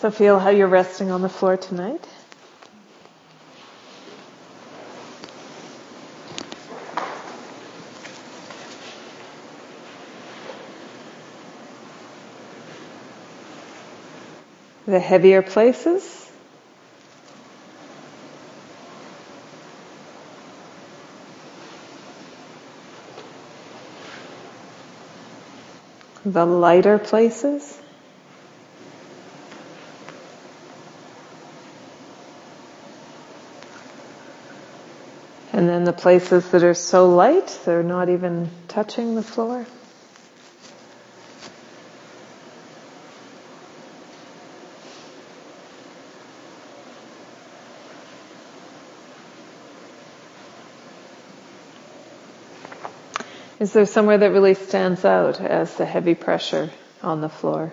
So feel how you're resting on the floor tonight. The heavier places. The lighter places. And then the places that are so light, they're not even touching the floor. Is there somewhere that really stands out as the heavy pressure on the floor?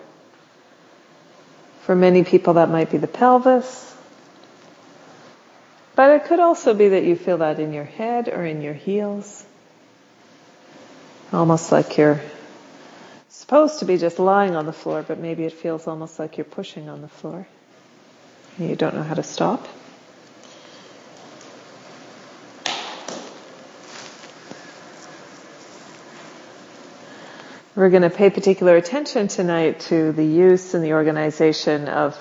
For many people that might be the pelvis, but it could also be that you feel that in your head or in your heels. Almost like you're supposed to be just lying on the floor, but maybe it feels almost like you're pushing on the floor. You don't know how to stop. We're going to pay particular attention tonight to the use and the organization of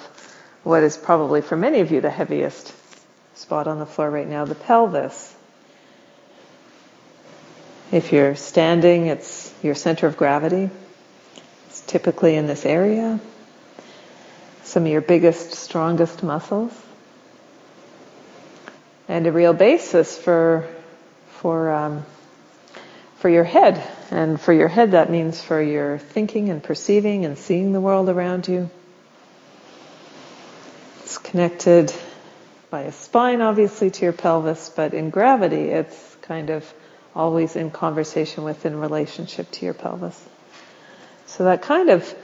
what is probably for many of you the heaviest spot on the floor right now, the pelvis. If you're standing, it's your center of gravity. It's typically in this area. Some of your biggest, strongest muscles. And a real basis for, for, um, for your head. And for your head, that means for your thinking and perceiving and seeing the world around you. It's connected by a spine, obviously, to your pelvis, but in gravity, it's kind of always in conversation with, in relationship to your pelvis. So that kind of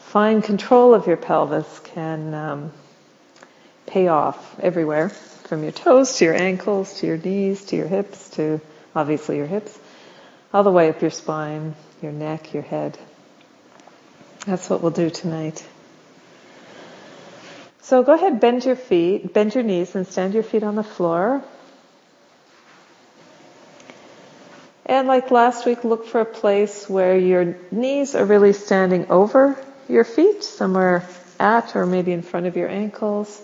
fine control of your pelvis can um, pay off everywhere, from your toes to your ankles to your knees to your hips to obviously your hips, all the way up your spine, your neck, your head. That's what we'll do tonight. So go ahead, bend your feet, bend your knees and stand your feet on the floor. And like last week, look for a place where your knees are really standing over your feet, somewhere at or maybe in front of your ankles.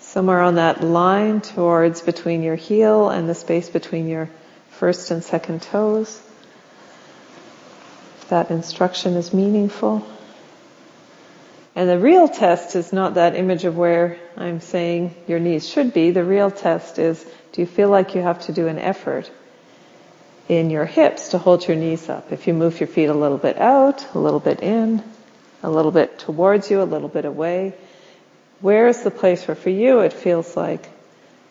Somewhere on that line towards between your heel and the space between your first and second toes. If that instruction is meaningful. And the real test is not that image of where I'm saying your knees should be. The real test is, do you feel like you have to do an effort in your hips to hold your knees up? If you move your feet a little bit out, a little bit in, a little bit towards you, a little bit away, where is the place where for you it feels like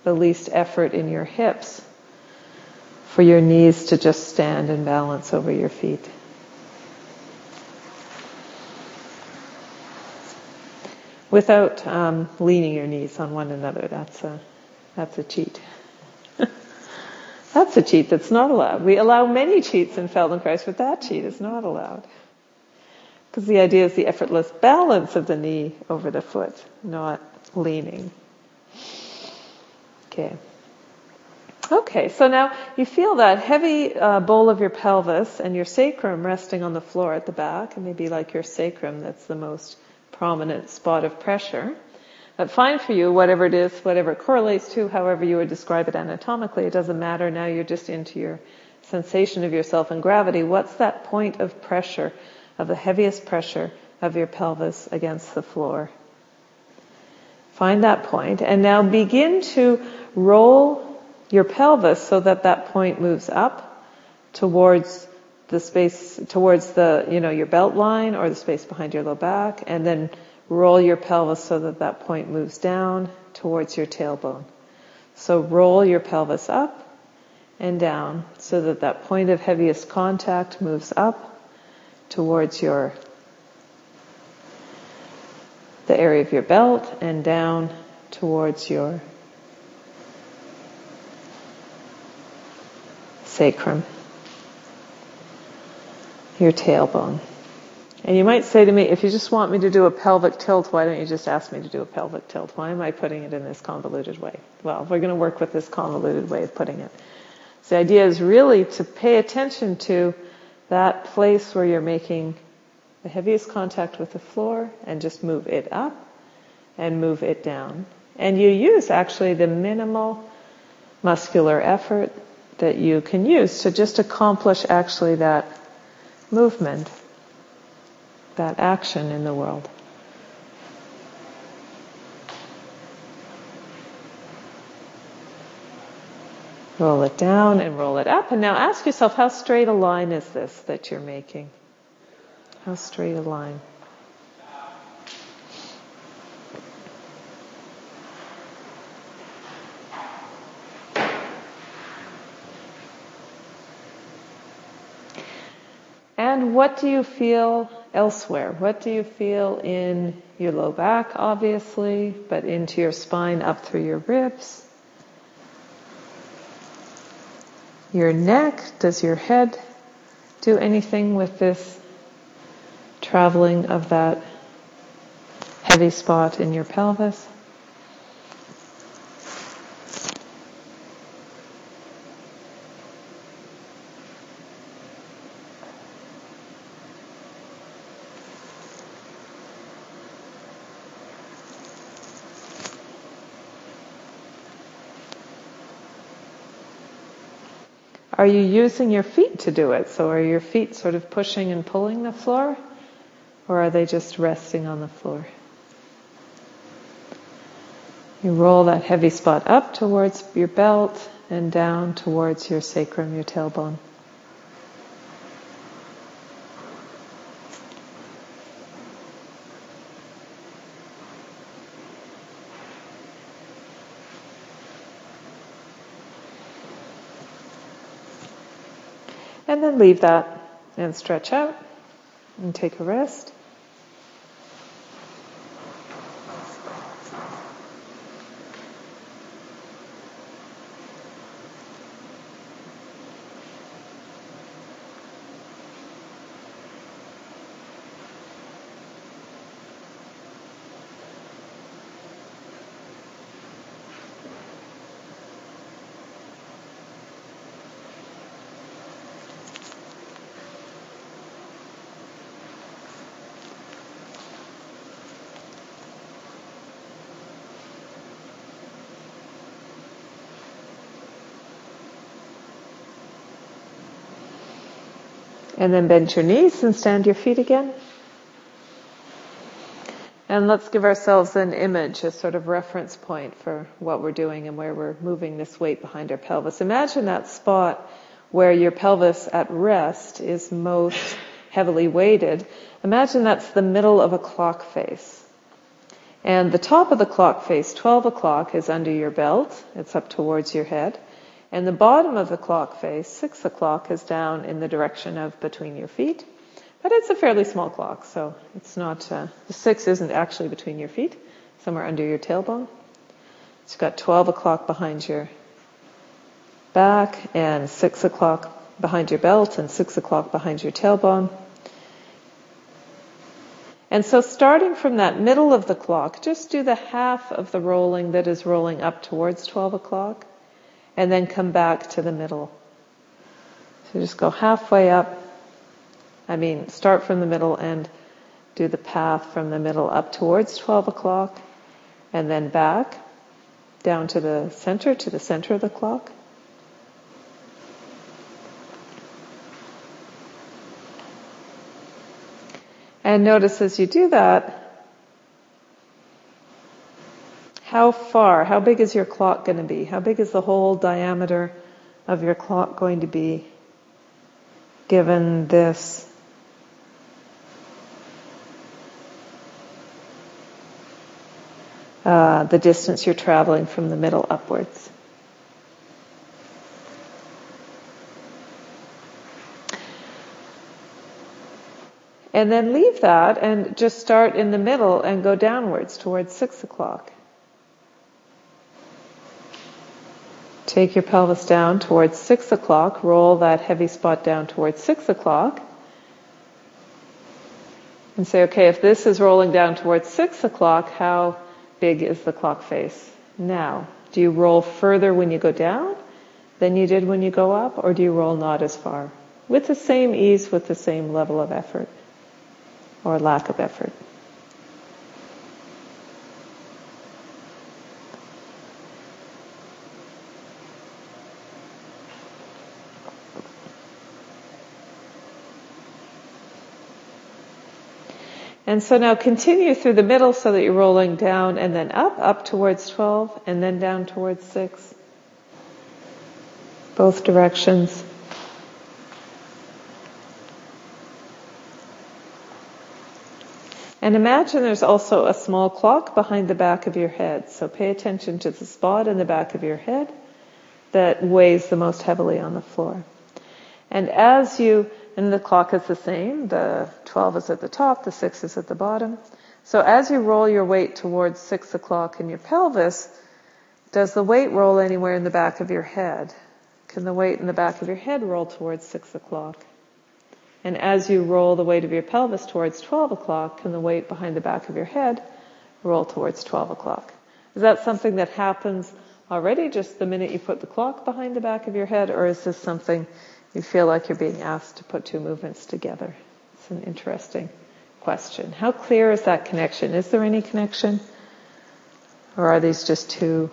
the least effort in your hips for your knees to just stand and balance over your feet? Without um, leaning your knees on one another. That's a that's a cheat. that's a cheat that's not allowed. We allow many cheats in Feldenkrais, but that cheat is not allowed. Because the idea is the effortless balance of the knee over the foot, not leaning. Okay. Okay, so now you feel that heavy uh, bowl of your pelvis and your sacrum resting on the floor at the back, and maybe like your sacrum that's the most prominent spot of pressure. But fine for you, whatever it is, whatever it correlates to, however you would describe it anatomically, it doesn't matter. Now you're just into your sensation of yourself and gravity. What's that point of pressure, of the heaviest pressure of your pelvis against the floor? Find that point and now begin to roll your pelvis so that that point moves up towards the space towards the, you know, your belt line or the space behind your low back and then roll your pelvis so that that point moves down towards your tailbone. So roll your pelvis up and down so that that point of heaviest contact moves up towards your the area of your belt and down towards your sacrum your tailbone. And you might say to me, if you just want me to do a pelvic tilt, why don't you just ask me to do a pelvic tilt? Why am I putting it in this convoluted way? Well, we're going to work with this convoluted way of putting it. So the idea is really to pay attention to that place where you're making the heaviest contact with the floor and just move it up and move it down. And you use actually the minimal muscular effort that you can use to just accomplish actually that movement, that action in the world. Roll it down and roll it up. And now ask yourself, how straight a line is this that you're making? How straight a line? What do you feel elsewhere? What do you feel in your low back, obviously, but into your spine, up through your ribs? Your neck, does your head do anything with this traveling of that heavy spot in your pelvis? Are you using your feet to do it? So are your feet sort of pushing and pulling the floor? Or are they just resting on the floor? You roll that heavy spot up towards your belt and down towards your sacrum, your tailbone. Leave that and stretch out and take a rest. And then bend your knees and stand your feet again. And let's give ourselves an image, a sort of reference point for what we're doing and where we're moving this weight behind our pelvis. Imagine that spot where your pelvis at rest is most heavily weighted. Imagine that's the middle of a clock face. And the top of the clock face, 12 o'clock, is under your belt. It's up towards your head. And the bottom of the clock face, six o'clock, is down in the direction of between your feet. But it's a fairly small clock, so it's not, uh, the six isn't actually between your feet, somewhere under your tailbone. It's got 12 o'clock behind your back and six o'clock behind your belt and six o'clock behind your tailbone. And so starting from that middle of the clock, just do the half of the rolling that is rolling up towards 12 o'clock and then come back to the middle. So just go halfway up. I mean, start from the middle and do the path from the middle up towards 12 o'clock and then back down to the center, to the center of the clock. And notice as you do that, How far, how big is your clock going to be? How big is the whole diameter of your clock going to be given this uh, the distance you're traveling from the middle upwards? And then leave that and just start in the middle and go downwards towards six o'clock. Take your pelvis down towards six o'clock. Roll that heavy spot down towards six o'clock. And say, okay, if this is rolling down towards six o'clock, how big is the clock face now? Do you roll further when you go down than you did when you go up, or do you roll not as far? With the same ease, with the same level of effort, or lack of effort. And so now continue through the middle so that you're rolling down and then up, up towards 12 and then down towards 6. Both directions. And imagine there's also a small clock behind the back of your head. So pay attention to the spot in the back of your head that weighs the most heavily on the floor. And as you and the clock is the same. The 12 is at the top, the 6 is at the bottom. So as you roll your weight towards 6 o'clock in your pelvis, does the weight roll anywhere in the back of your head? Can the weight in the back of your head roll towards 6 o'clock? And as you roll the weight of your pelvis towards 12 o'clock, can the weight behind the back of your head roll towards 12 o'clock? Is that something that happens already just the minute you put the clock behind the back of your head, or is this something you feel like you're being asked to put two movements together. It's an interesting question. How clear is that connection? Is there any connection? Or are these just two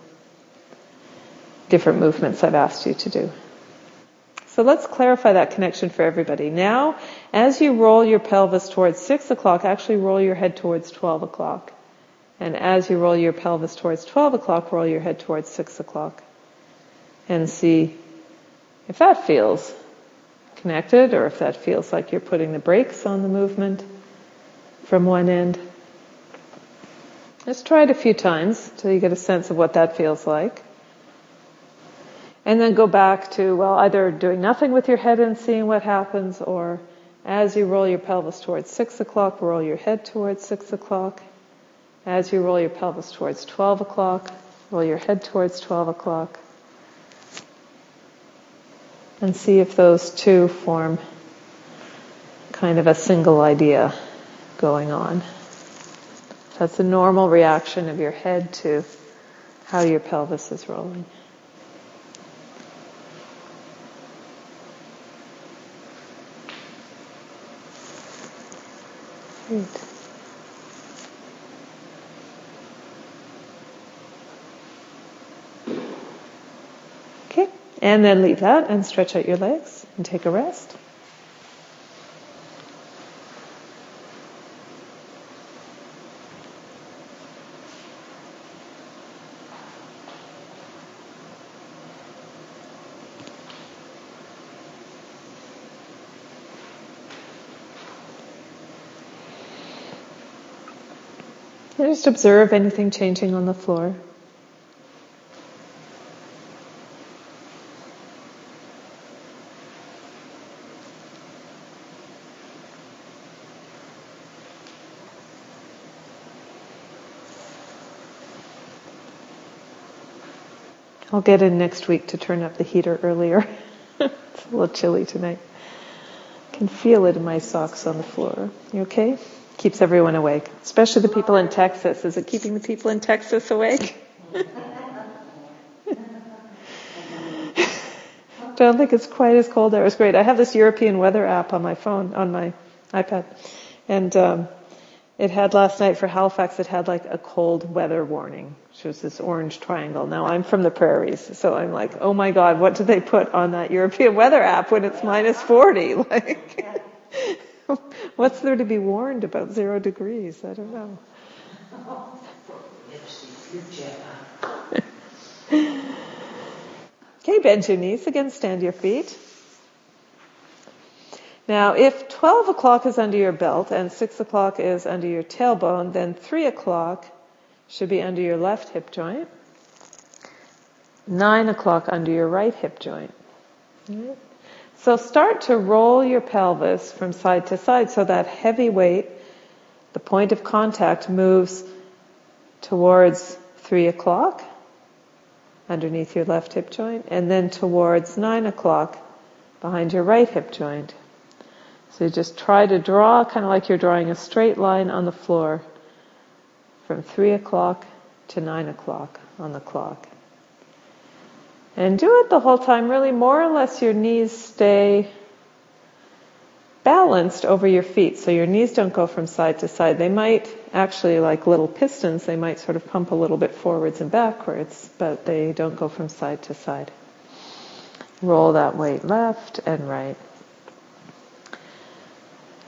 different movements I've asked you to do? So let's clarify that connection for everybody. Now, as you roll your pelvis towards 6 o'clock, actually roll your head towards 12 o'clock. And as you roll your pelvis towards 12 o'clock, roll your head towards 6 o'clock. And see if that feels connected or if that feels like you're putting the brakes on the movement from one end. Let's try it a few times till you get a sense of what that feels like. And then go back to, well, either doing nothing with your head and seeing what happens, or as you roll your pelvis towards six o'clock, roll your head towards six o'clock. As you roll your pelvis towards 12 o'clock, roll your head towards 12 o'clock and see if those two form kind of a single idea going on. That's a normal reaction of your head to how your pelvis is rolling. Great. And then leave that and stretch out your legs and take a rest. just observe anything changing on the floor. I'll get in next week to turn up the heater earlier. it's a little chilly tonight. I can feel it in my socks on the floor. You okay? Keeps everyone awake, especially the people in Texas. Is it keeping the people in Texas awake? I Don't think it's quite as cold there. It's great. I have this European weather app on my phone, on my iPad, and um, it had last night for Halifax. It had like a cold weather warning shows this orange triangle. Now I'm from the prairies, so I'm like, oh my god, what do they put on that European weather app when it's minus 40? Like, what's there to be warned about zero degrees? I don't know. okay, bend your knees again, stand your feet. Now, if 12 o'clock is under your belt and 6 o'clock is under your tailbone, then 3 o'clock should be under your left hip joint. Nine o'clock under your right hip joint. Right. So start to roll your pelvis from side to side so that heavy weight, the point of contact moves towards three o'clock underneath your left hip joint and then towards nine o'clock behind your right hip joint. So you just try to draw kind of like you're drawing a straight line on the floor from 3 o'clock to 9 o'clock on the clock. And do it the whole time, really more or less your knees stay balanced over your feet. So your knees don't go from side to side. They might actually, like little pistons, they might sort of pump a little bit forwards and backwards, but they don't go from side to side. Roll that weight left and right.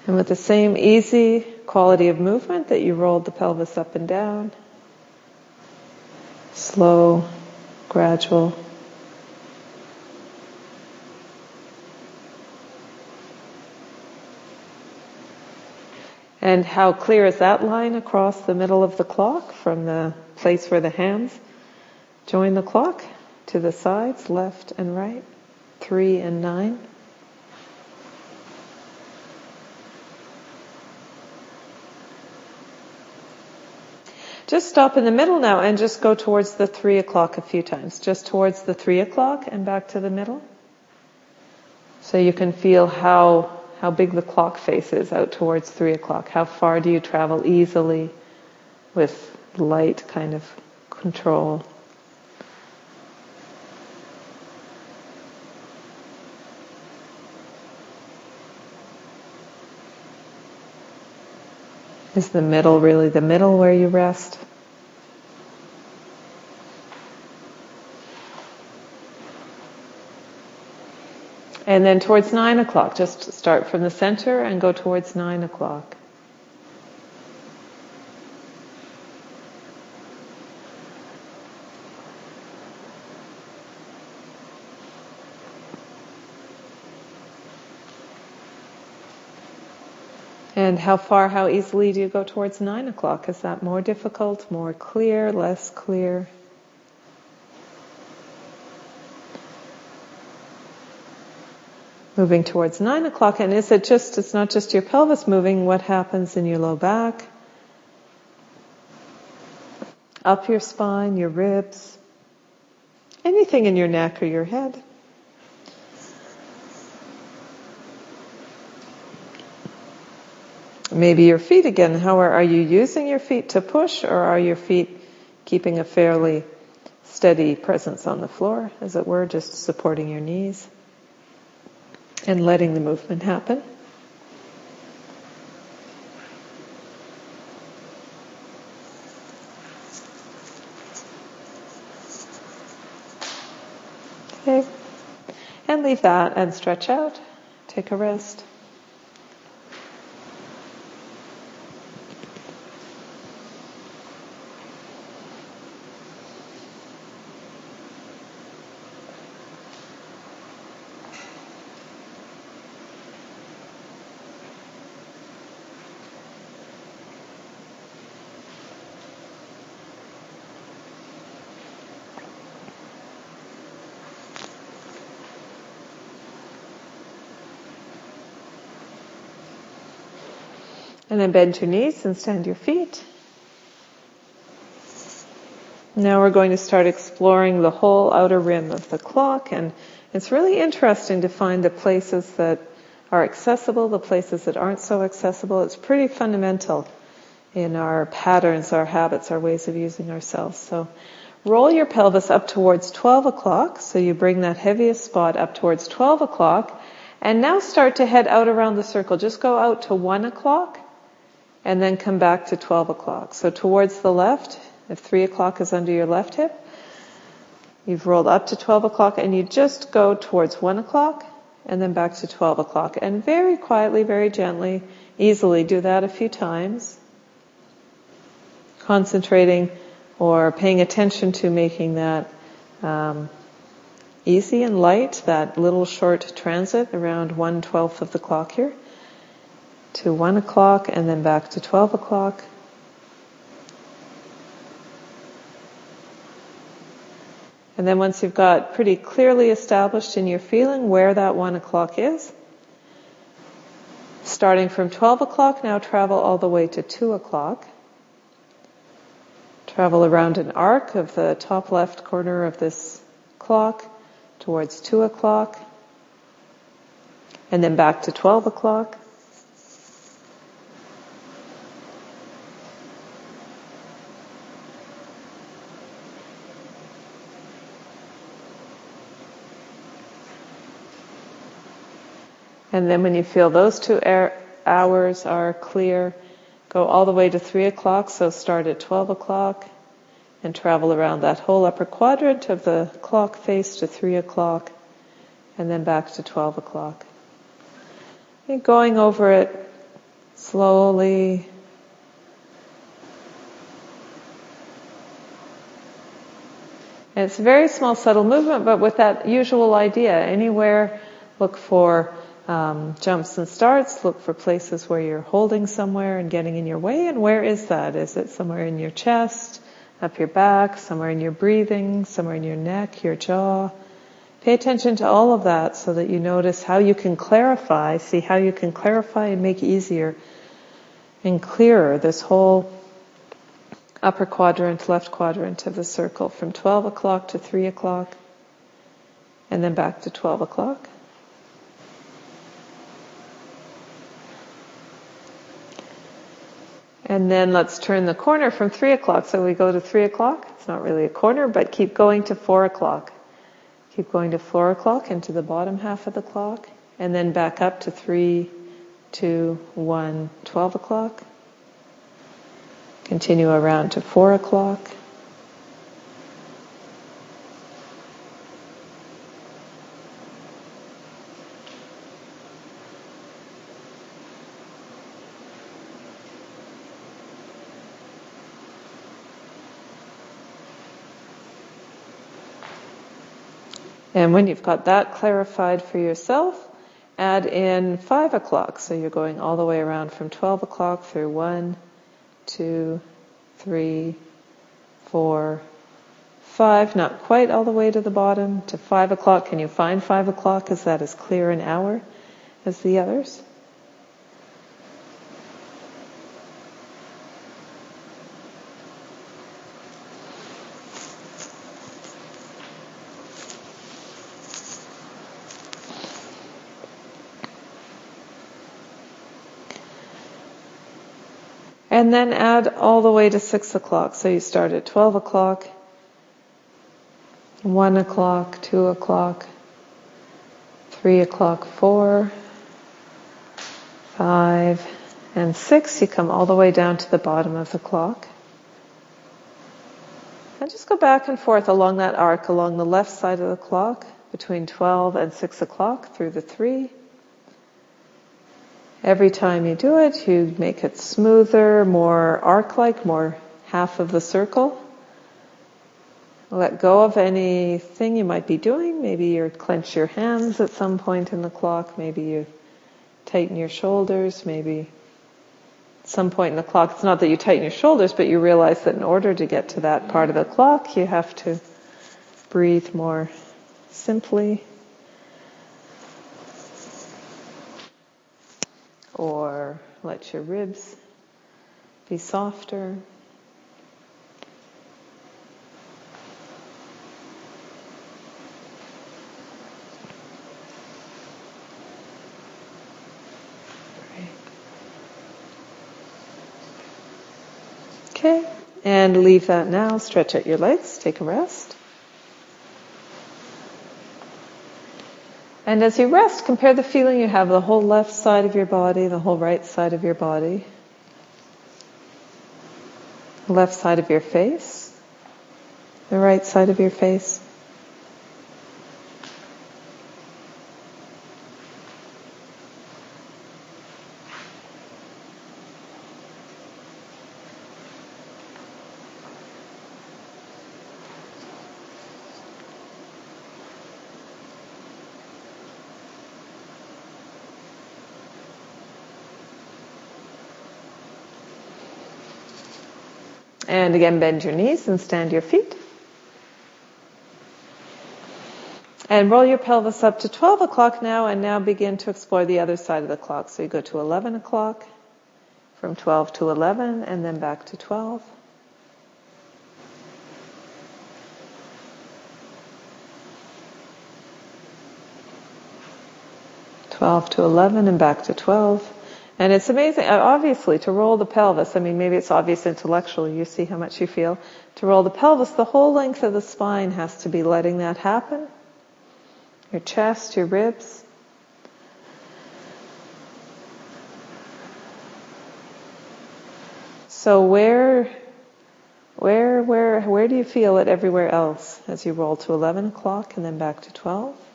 And with the same easy quality of movement that you rolled the pelvis up and down, slow, gradual, And how clear is that line across the middle of the clock from the place where the hands join the clock to the sides, left and right, three and nine? Just stop in the middle now and just go towards the three o'clock a few times. Just towards the three o'clock and back to the middle. So you can feel how how big the clock face is out towards three o'clock. How far do you travel easily with light kind of control? Is the middle really the middle where you rest? And then towards nine o'clock, just start from the center and go towards nine o'clock. And how far, how easily do you go towards nine o'clock? Is that more difficult, more clear, less clear? moving towards nine o'clock. And is it just, it's not just your pelvis moving, what happens in your low back? Up your spine, your ribs, anything in your neck or your head. Maybe your feet again. How are, are you using your feet to push or are your feet keeping a fairly steady presence on the floor, as it were, just supporting your knees? and letting the movement happen. Okay. And leave that and stretch out. Take a rest. And then bend your knees and stand your feet. Now we're going to start exploring the whole outer rim of the clock and it's really interesting to find the places that are accessible, the places that aren't so accessible. It's pretty fundamental in our patterns, our habits, our ways of using ourselves. So roll your pelvis up towards 12 o'clock. So you bring that heaviest spot up towards 12 o'clock and now start to head out around the circle. Just go out to 1 o'clock and then come back to 12 o'clock. So towards the left, if 3 o'clock is under your left hip, you've rolled up to 12 o'clock and you just go towards 1 o'clock and then back to 12 o'clock. And very quietly, very gently, easily do that a few times. Concentrating or paying attention to making that um, easy and light, that little short transit around 1 12th of the clock here to 1 o'clock and then back to 12 o'clock. And then once you've got pretty clearly established in your feeling where that 1 o'clock is, starting from 12 o'clock, now travel all the way to 2 o'clock. Travel around an arc of the top left corner of this clock towards 2 o'clock, and then back to 12 o'clock. And then when you feel those two hours are clear, go all the way to 3 o'clock. So start at 12 o'clock and travel around that whole upper quadrant of the clock face to 3 o'clock and then back to 12 o'clock. And going over it slowly. It's a very small, subtle movement, but with that usual idea. Anywhere, look for um, jumps and starts. Look for places where you're holding somewhere and getting in your way. And where is that? Is it somewhere in your chest, up your back, somewhere in your breathing, somewhere in your neck, your jaw? Pay attention to all of that so that you notice how you can clarify, see how you can clarify and make easier and clearer this whole upper quadrant, left quadrant of the circle from 12 o'clock to 3 o'clock and then back to 12 o'clock. And then let's turn the corner from 3 o'clock. So we go to 3 o'clock. It's not really a corner, but keep going to 4 o'clock. Keep going to 4 o'clock into the bottom half of the clock. And then back up to 3, 2, 1, 12 o'clock. Continue around to 4 o'clock. And when you've got that clarified for yourself, add in 5 o'clock. So you're going all the way around from 12 o'clock through 1, 2, 3, 4, 5, not quite all the way to the bottom, to 5 o'clock. Can you find 5 o'clock? Is that as clear an hour as the others? And then add all the way to 6 o'clock. So you start at 12 o'clock, 1 o'clock, 2 o'clock, 3 o'clock, 4, 5, and 6. You come all the way down to the bottom of the clock. And just go back and forth along that arc along the left side of the clock between 12 and 6 o'clock through the 3 Every time you do it, you make it smoother, more arc-like, more half of the circle. Let go of anything you might be doing. Maybe you clench your hands at some point in the clock. Maybe you tighten your shoulders. Maybe at some point in the clock, it's not that you tighten your shoulders, but you realize that in order to get to that part of the clock, you have to breathe more simply. Or let your ribs be softer. Okay, and leave that now. Stretch out your legs, take a rest. And as you rest, compare the feeling you have the whole left side of your body, the whole right side of your body, The left side of your face, the right side of your face. And again, bend your knees and stand your feet. And roll your pelvis up to 12 o'clock now and now begin to explore the other side of the clock. So you go to 11 o'clock, from 12 to 11 and then back to 12. Twelve to eleven and back to twelve. And it's amazing, uh, obviously, to roll the pelvis. I mean, maybe it's obvious intellectually. You see how much you feel. To roll the pelvis, the whole length of the spine has to be letting that happen. Your chest, your ribs. So where, where, where, where do you feel it everywhere else as you roll to 11 o'clock and then back to 12?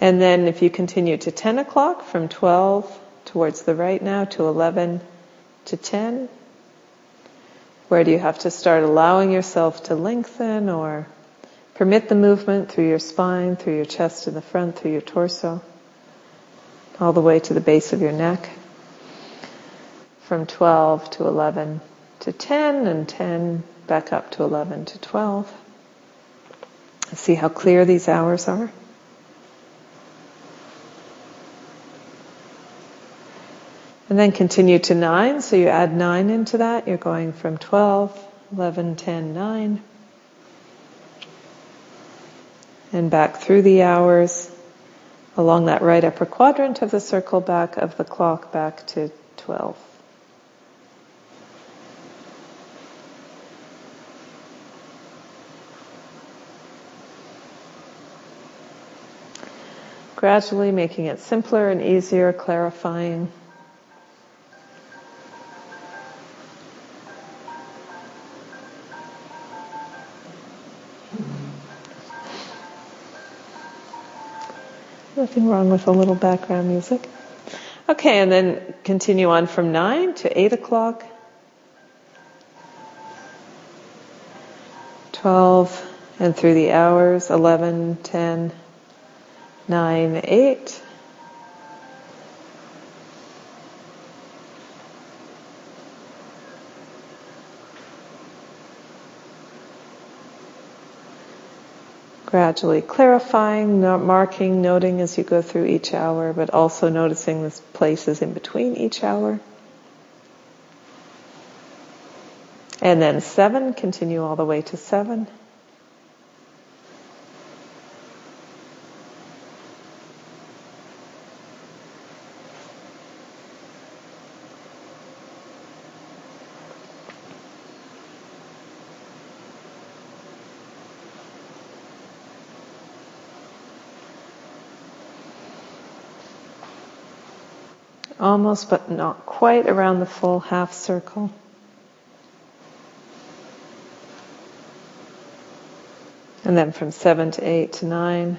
And then if you continue to 10 o'clock, from 12 towards the right now to 11 to 10, where do you have to start allowing yourself to lengthen or permit the movement through your spine, through your chest in the front, through your torso, all the way to the base of your neck? From 12 to 11 to 10 and 10 back up to 11 to 12. See how clear these hours are? And then continue to 9, so you add 9 into that. You're going from 12, 11, 10, 9. And back through the hours, along that right upper quadrant of the circle back of the clock back to 12. Gradually making it simpler and easier, clarifying. Nothing wrong with a little background music. Okay, and then continue on from 9 to 8 o'clock. 12 and through the hours 11, 10, 9, 8. Gradually clarifying, not marking, noting as you go through each hour, but also noticing the places in between each hour. And then seven, continue all the way to seven. Almost but not quite around the full half circle. And then from 7 to 8 to 9,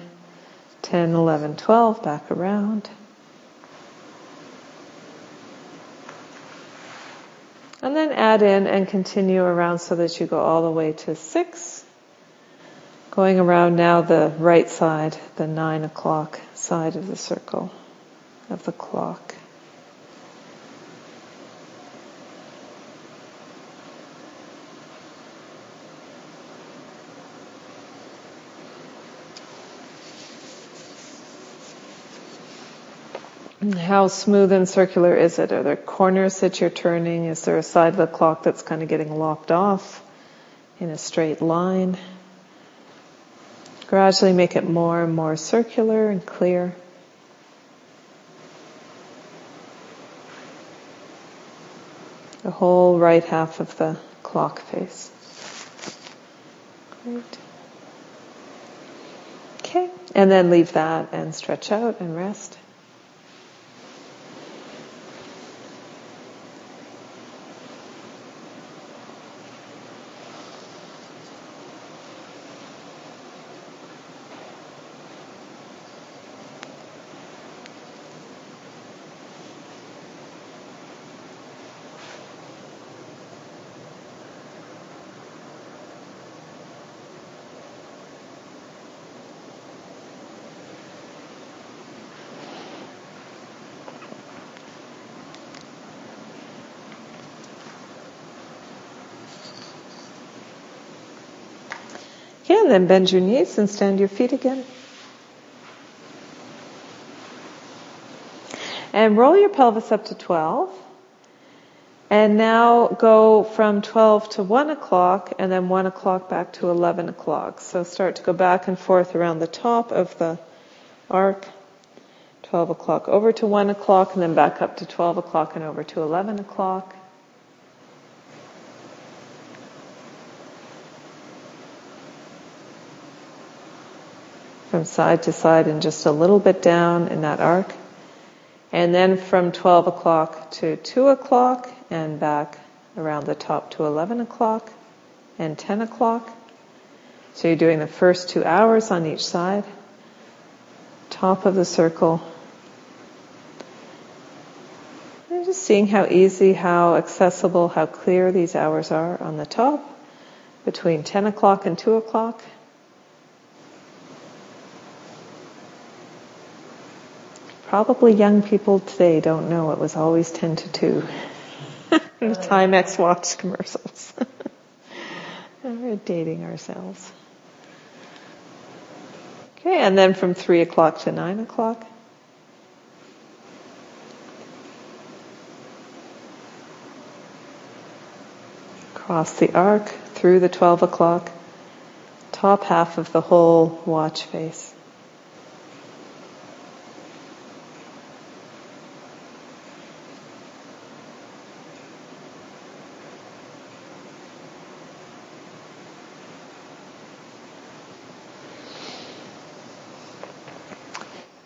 10, 11, 12, back around. And then add in and continue around so that you go all the way to 6. Going around now the right side, the 9 o'clock side of the circle of the clock. How smooth and circular is it? Are there corners that you're turning? Is there a side of the clock that's kind of getting lopped off in a straight line? Gradually make it more and more circular and clear. The whole right half of the clock face. Great. Okay, and then leave that and stretch out and rest. And then bend your knees and stand your feet again. And roll your pelvis up to 12. And now go from 12 to 1 o'clock and then 1 o'clock back to 11 o'clock. So start to go back and forth around the top of the arc. 12 o'clock over to 1 o'clock and then back up to 12 o'clock and over to 11 o'clock. From side to side and just a little bit down in that arc. And then from 12 o'clock to 2 o'clock and back around the top to 11 o'clock and 10 o'clock. So you're doing the first two hours on each side. Top of the circle. And just seeing how easy, how accessible, how clear these hours are on the top between 10 o'clock and 2 o'clock. Probably young people today don't know it was always 10 to 2. the Timex watch commercials. We're dating ourselves. Okay, and then from 3 o'clock to 9 o'clock. Cross the arc through the 12 o'clock, top half of the whole watch face.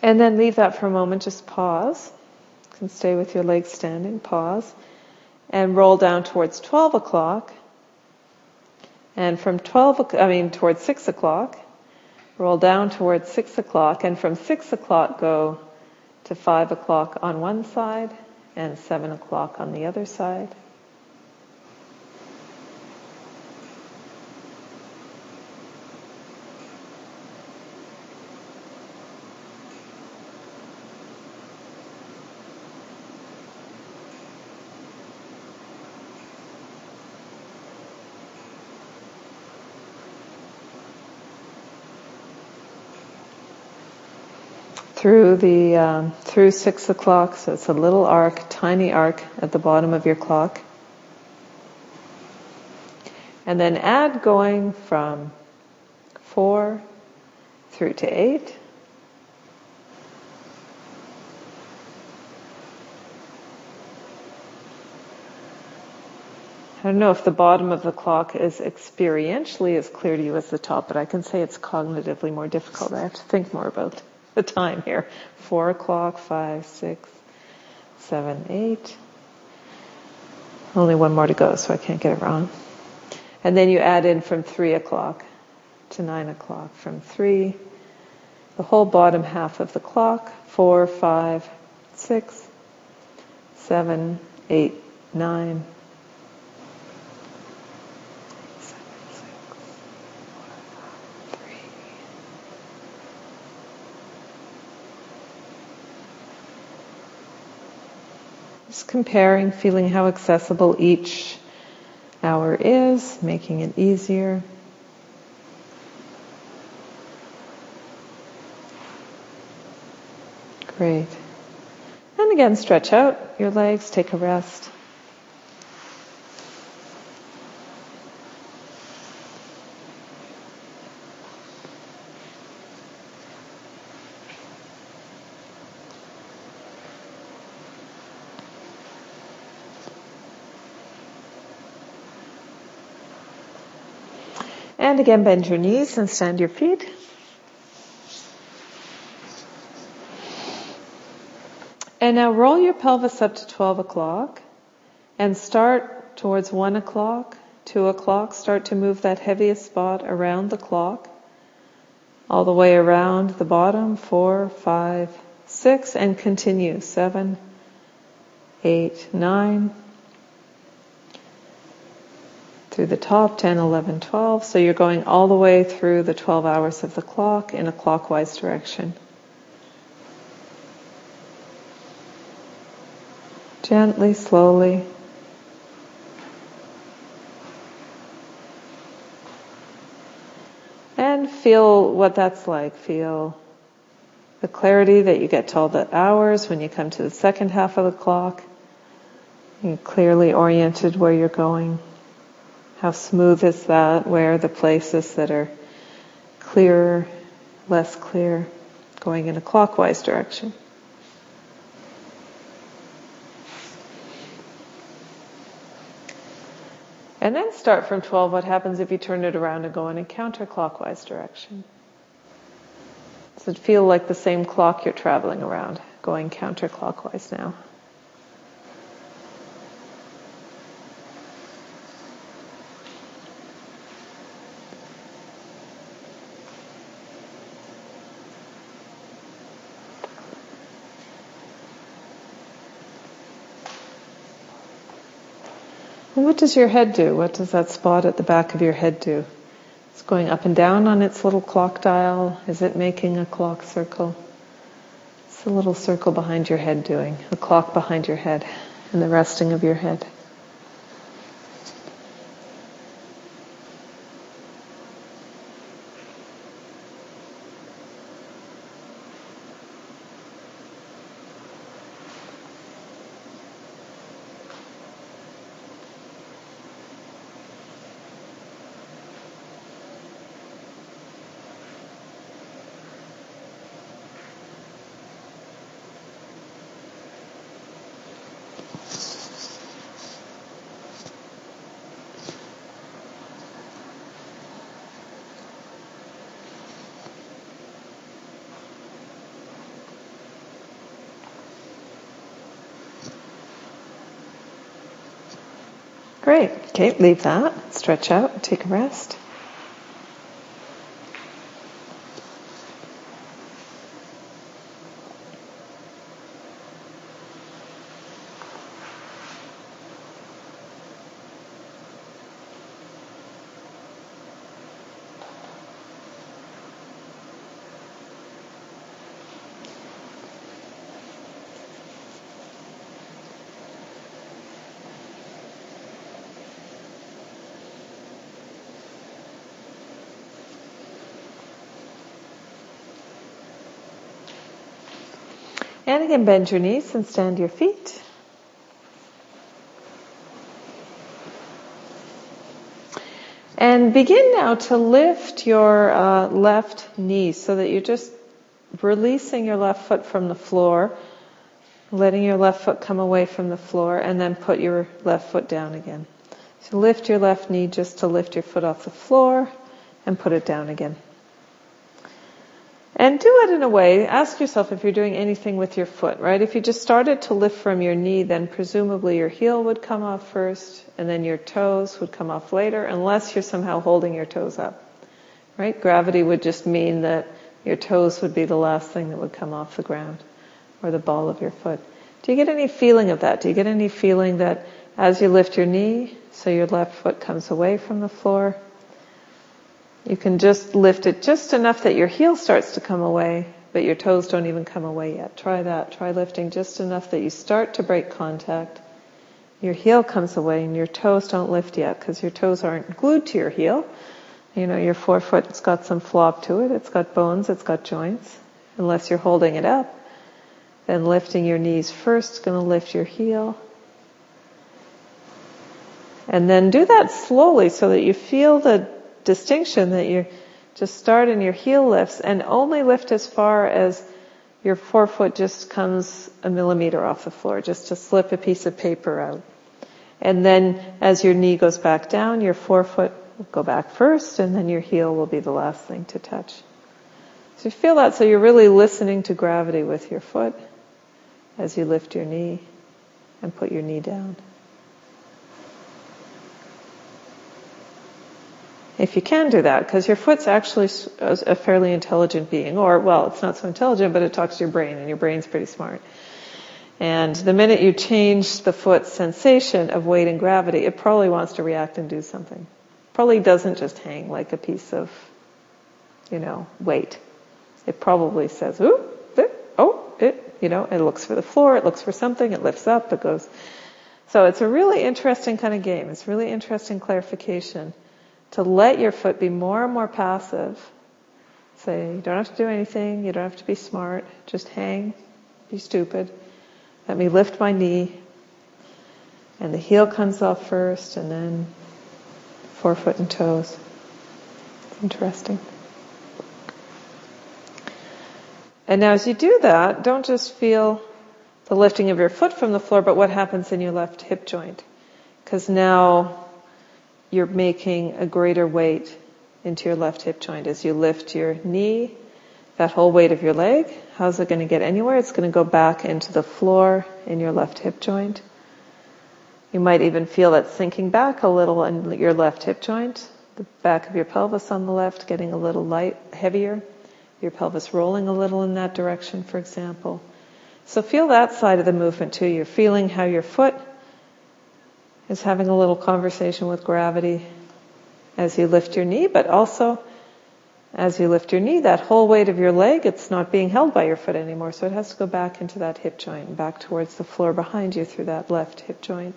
And then leave that for a moment, just pause. You can stay with your legs standing, pause. And roll down towards 12 o'clock. And from 12, I mean, towards 6 o'clock. Roll down towards 6 o'clock. And from 6 o'clock, go to 5 o'clock on one side and 7 o'clock on the other side. Through the um, through six o'clock. So it's a little arc, tiny arc at the bottom of your clock. And then add going from four through to eight. I don't know if the bottom of the clock is experientially as clear to you as the top, but I can say it's cognitively more difficult. I have to think more about the time here. Four o'clock, five, six, seven, eight. Only one more to go, so I can't get it wrong. And then you add in from three o'clock to nine o'clock. From three, the whole bottom half of the clock. Four, five, six, seven, eight, nine, Just comparing, feeling how accessible each hour is, making it easier. Great. And again, stretch out your legs, take a rest. And again, bend your knees and stand your feet. And now roll your pelvis up to 12 o'clock and start towards 1 o'clock, 2 o'clock. Start to move that heaviest spot around the clock, all the way around the bottom, 4, 5, 6, and continue, 7, 8, 9, through the top 10, 11, 12. So you're going all the way through the 12 hours of the clock in a clockwise direction. Gently, slowly. And feel what that's like. Feel the clarity that you get to all the hours when you come to the second half of the clock. You're clearly oriented where you're going. How smooth is that? Where are the places that are clearer, less clear, going in a clockwise direction? And then start from 12. What happens if you turn it around and go in a counterclockwise direction? Does it feel like the same clock you're traveling around? going counterclockwise now. What does your head do? What does that spot at the back of your head do? It's going up and down on its little clock dial. Is it making a clock circle? It's a little circle behind your head doing, a clock behind your head and the resting of your head. Great. Okay, leave that. Stretch out. Take a rest. And again, bend your knees and stand your feet. And begin now to lift your uh, left knee so that you're just releasing your left foot from the floor, letting your left foot come away from the floor, and then put your left foot down again. So lift your left knee just to lift your foot off the floor and put it down again. And do it in a way, ask yourself if you're doing anything with your foot, right? If you just started to lift from your knee, then presumably your heel would come off first, and then your toes would come off later, unless you're somehow holding your toes up, right? Gravity would just mean that your toes would be the last thing that would come off the ground, or the ball of your foot. Do you get any feeling of that? Do you get any feeling that as you lift your knee, so your left foot comes away from the floor, you can just lift it just enough that your heel starts to come away, but your toes don't even come away yet. Try that. Try lifting just enough that you start to break contact. Your heel comes away and your toes don't lift yet because your toes aren't glued to your heel. You know, your forefoot's got some flop to it. It's got bones. It's got joints. Unless you're holding it up. Then lifting your knees first, is going to lift your heel. And then do that slowly so that you feel the distinction that you just start in your heel lifts and only lift as far as your forefoot just comes a millimeter off the floor, just to slip a piece of paper out. And then as your knee goes back down, your forefoot will go back first and then your heel will be the last thing to touch. So you feel that, so you're really listening to gravity with your foot as you lift your knee and put your knee down. If you can do that, because your foot's actually a fairly intelligent being, or well, it's not so intelligent, but it talks to your brain, and your brain's pretty smart. And the minute you change the foot's sensation of weight and gravity, it probably wants to react and do something. Probably doesn't just hang like a piece of, you know, weight. It probably says, ooh, it, oh, it, you know, it looks for the floor, it looks for something, it lifts up, it goes. So it's a really interesting kind of game. It's really interesting clarification to let your foot be more and more passive. Say, you don't have to do anything, you don't have to be smart, just hang, be stupid. Let me lift my knee, and the heel comes off first, and then forefoot and toes. Interesting. And now as you do that, don't just feel the lifting of your foot from the floor, but what happens in your left hip joint. Because now you're making a greater weight into your left hip joint as you lift your knee that whole weight of your leg. How's it going to get anywhere? It's going to go back into the floor in your left hip joint. You might even feel that sinking back a little in your left hip joint, the back of your pelvis on the left getting a little light, heavier, your pelvis rolling a little in that direction, for example. So feel that side of the movement too. You're feeling how your foot is having a little conversation with gravity as you lift your knee, but also as you lift your knee, that whole weight of your leg, it's not being held by your foot anymore, so it has to go back into that hip joint back towards the floor behind you through that left hip joint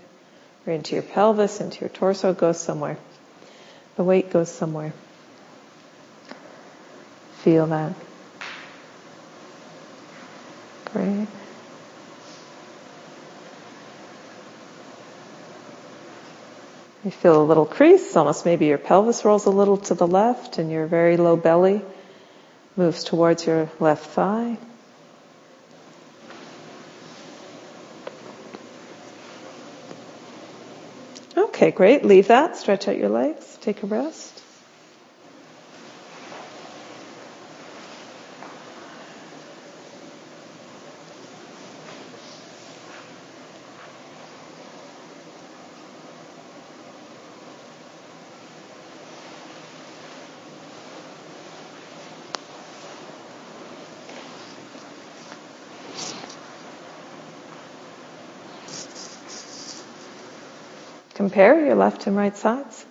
or into your pelvis, into your torso, it goes somewhere. The weight goes somewhere. Feel that. Great. You feel a little crease, almost maybe your pelvis rolls a little to the left and your very low belly moves towards your left thigh. Okay, great. Leave that. Stretch out your legs. Take a rest. Compare your left and right sides.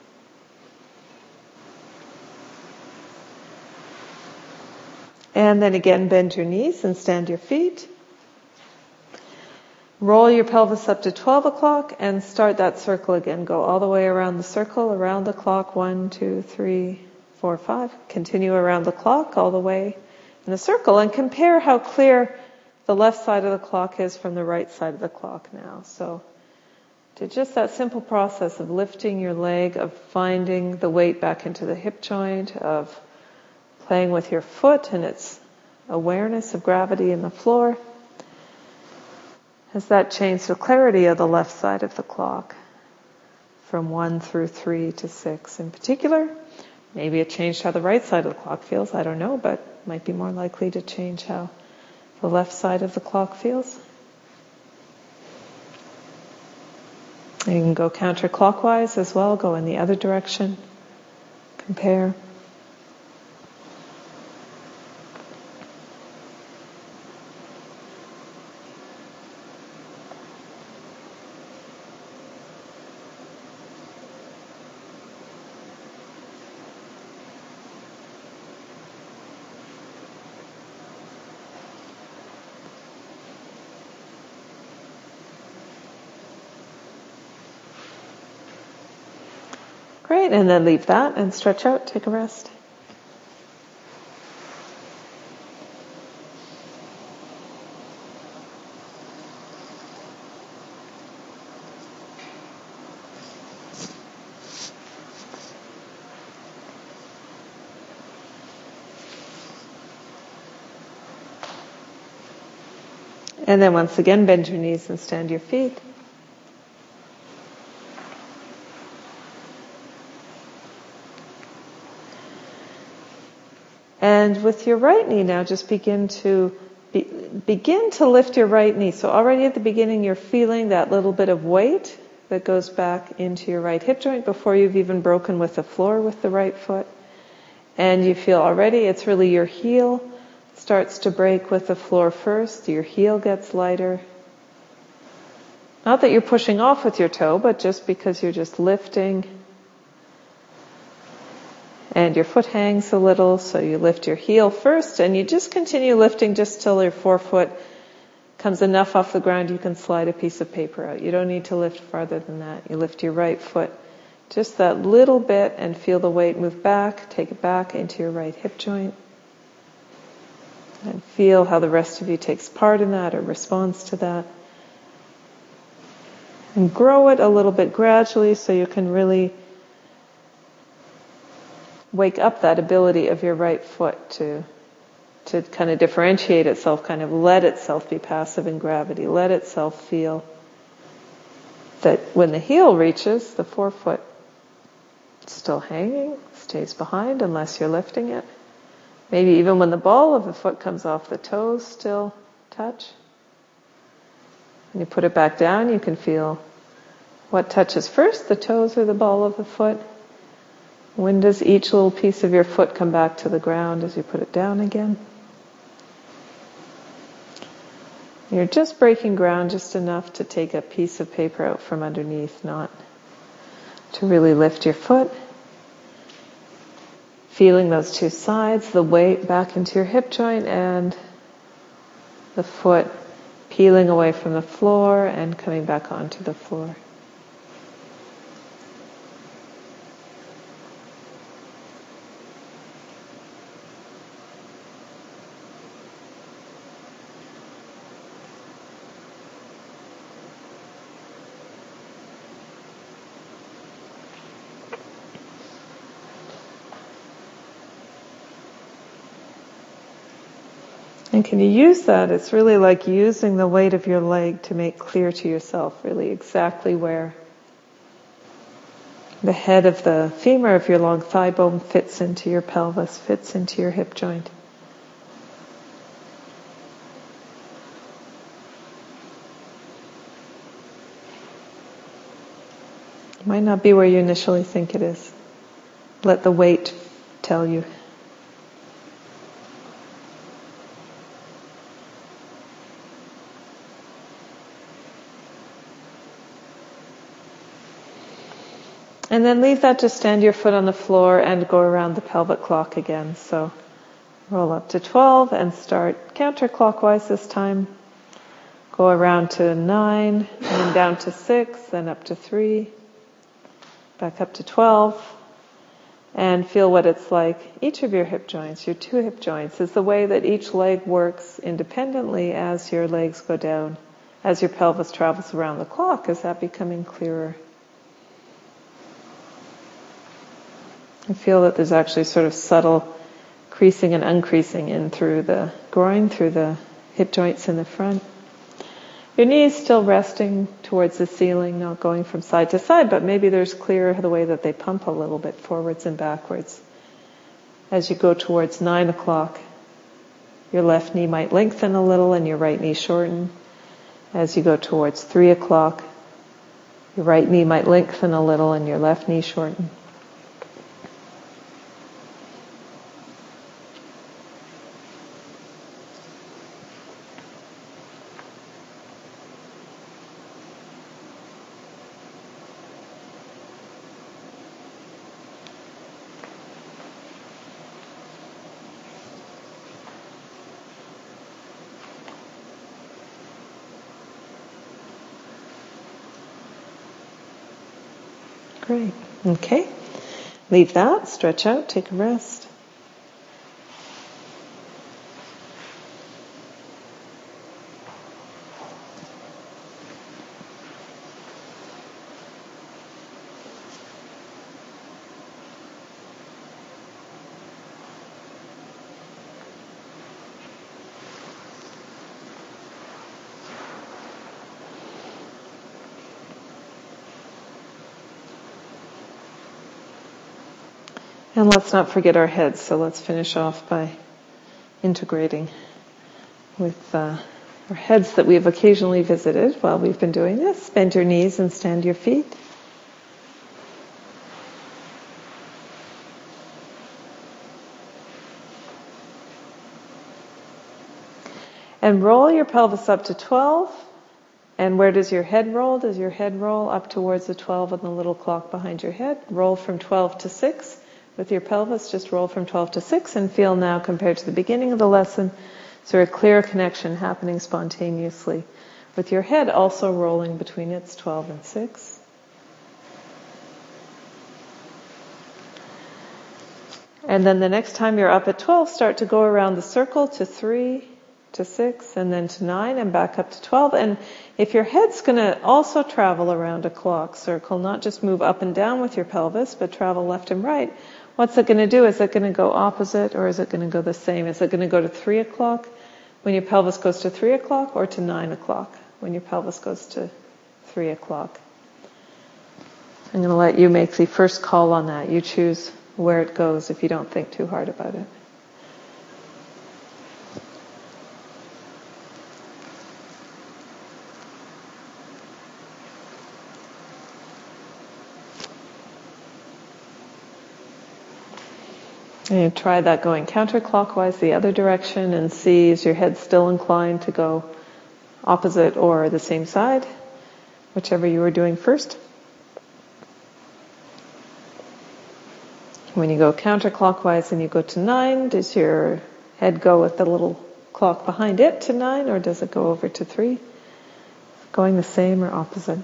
And then again, bend your knees and stand your feet. Roll your pelvis up to 12 o'clock and start that circle again. Go all the way around the circle, around the clock. One, two, three, four, five. Continue around the clock all the way in a circle and compare how clear the left side of the clock is from the right side of the clock now. So to just that simple process of lifting your leg, of finding the weight back into the hip joint, of playing with your foot and its awareness of gravity in the floor. Has that changed the clarity of the left side of the clock from one through three to six in particular? Maybe it changed how the right side of the clock feels, I don't know, but might be more likely to change how the left side of the clock feels. You can go counterclockwise as well, go in the other direction, compare. And then leave that and stretch out, take a rest. And then once again, bend your knees and stand your feet. With your right knee now, just begin to be, begin to lift your right knee. So already at the beginning, you're feeling that little bit of weight that goes back into your right hip joint before you've even broken with the floor with the right foot. And you feel already it's really your heel starts to break with the floor first. Your heel gets lighter. Not that you're pushing off with your toe, but just because you're just lifting and your foot hangs a little, so you lift your heel first and you just continue lifting just till your forefoot comes enough off the ground you can slide a piece of paper out. You don't need to lift farther than that. You lift your right foot just that little bit and feel the weight move back, take it back into your right hip joint. And feel how the rest of you takes part in that or responds to that. And grow it a little bit gradually so you can really wake up that ability of your right foot to to kind of differentiate itself, kind of let itself be passive in gravity, let itself feel that when the heel reaches, the forefoot still hanging, stays behind unless you're lifting it. Maybe even when the ball of the foot comes off, the toes still touch. When you put it back down, you can feel what touches first, the toes or the ball of the foot. When does each little piece of your foot come back to the ground as you put it down again? You're just breaking ground just enough to take a piece of paper out from underneath, not to really lift your foot. Feeling those two sides, the weight back into your hip joint and the foot peeling away from the floor and coming back onto the floor. And can you use that? It's really like using the weight of your leg to make clear to yourself really exactly where the head of the femur of your long thigh bone fits into your pelvis, fits into your hip joint. It might not be where you initially think it is. Let the weight tell you. And then leave that to stand your foot on the floor and go around the pelvic clock again. So roll up to 12 and start counterclockwise this time. Go around to 9, and then down to 6, then up to 3, back up to 12, and feel what it's like. Each of your hip joints, your two hip joints, is the way that each leg works independently as your legs go down, as your pelvis travels around the clock. Is that becoming clearer? I feel that there's actually sort of subtle creasing and uncreasing in through the groin, through the hip joints in the front. Your knees still resting towards the ceiling, not going from side to side, but maybe there's clear the way that they pump a little bit forwards and backwards. As you go towards nine o'clock, your left knee might lengthen a little and your right knee shorten. As you go towards three o'clock, your right knee might lengthen a little and your left knee shorten. Great. Okay. Leave that, stretch out, take a rest. And let's not forget our heads, so let's finish off by integrating with uh, our heads that we've occasionally visited while we've been doing this. Bend your knees and stand your feet. And roll your pelvis up to 12. And where does your head roll? Does your head roll up towards the 12 on the little clock behind your head? Roll from 12 to 6 with your pelvis, just roll from 12 to 6 and feel now compared to the beginning of the lesson, sort of clear connection happening spontaneously. With your head also rolling between its 12 and 6. And then the next time you're up at 12, start to go around the circle to 3, to 6, and then to 9, and back up to 12. And if your head's going to also travel around a clock circle, not just move up and down with your pelvis, but travel left and right, What's it going to do? Is it going to go opposite or is it going to go the same? Is it going to go to 3 o'clock when your pelvis goes to 3 o'clock or to 9 o'clock when your pelvis goes to 3 o'clock? I'm going to let you make the first call on that. You choose where it goes if you don't think too hard about it. And try that going counterclockwise the other direction and see is your head still inclined to go opposite or the same side, whichever you were doing first. When you go counterclockwise and you go to nine, does your head go with the little clock behind it to nine or does it go over to three? Going the same or opposite?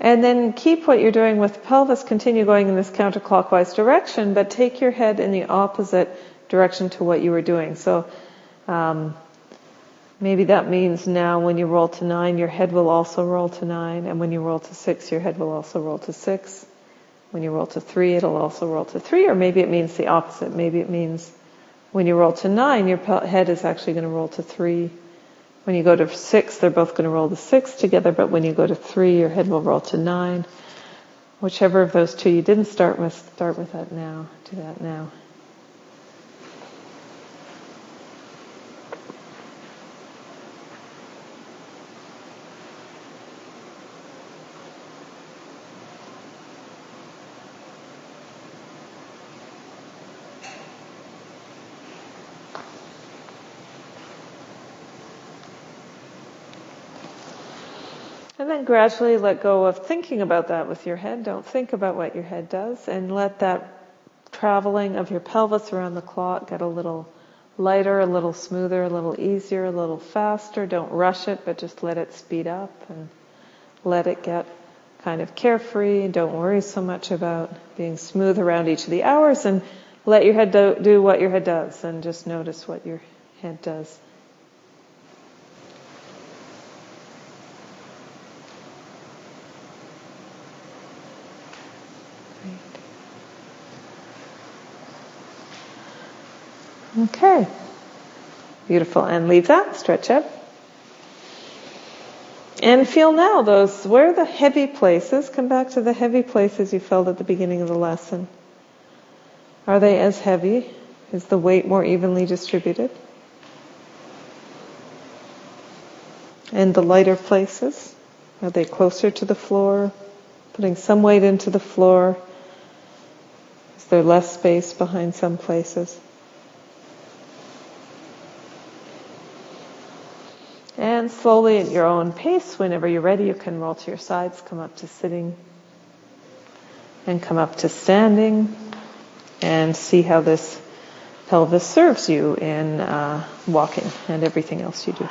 And then keep what you're doing with the pelvis, continue going in this counterclockwise direction, but take your head in the opposite direction to what you were doing. So um, maybe that means now when you roll to nine, your head will also roll to nine, and when you roll to six, your head will also roll to six. When you roll to three, it'll also roll to three, or maybe it means the opposite. Maybe it means when you roll to nine, your head is actually going to roll to three when you go to six, they're both going to roll the six together, but when you go to three, your head will roll to nine. Whichever of those two you didn't start with, start with that now. Do that now. And then gradually let go of thinking about that with your head. Don't think about what your head does and let that traveling of your pelvis around the clock get a little lighter, a little smoother, a little easier, a little faster. Don't rush it, but just let it speed up and let it get kind of carefree. Don't worry so much about being smooth around each of the hours and let your head do, do what your head does and just notice what your head does. Okay. Beautiful. And leave that. Stretch up. And feel now those, where the heavy places? Come back to the heavy places you felt at the beginning of the lesson. Are they as heavy? Is the weight more evenly distributed? And the lighter places? Are they closer to the floor? Putting some weight into the floor? Is there less space behind some places? And slowly at your own pace, whenever you're ready, you can roll to your sides, come up to sitting, and come up to standing, and see how this pelvis serves you in uh, walking and everything else you do.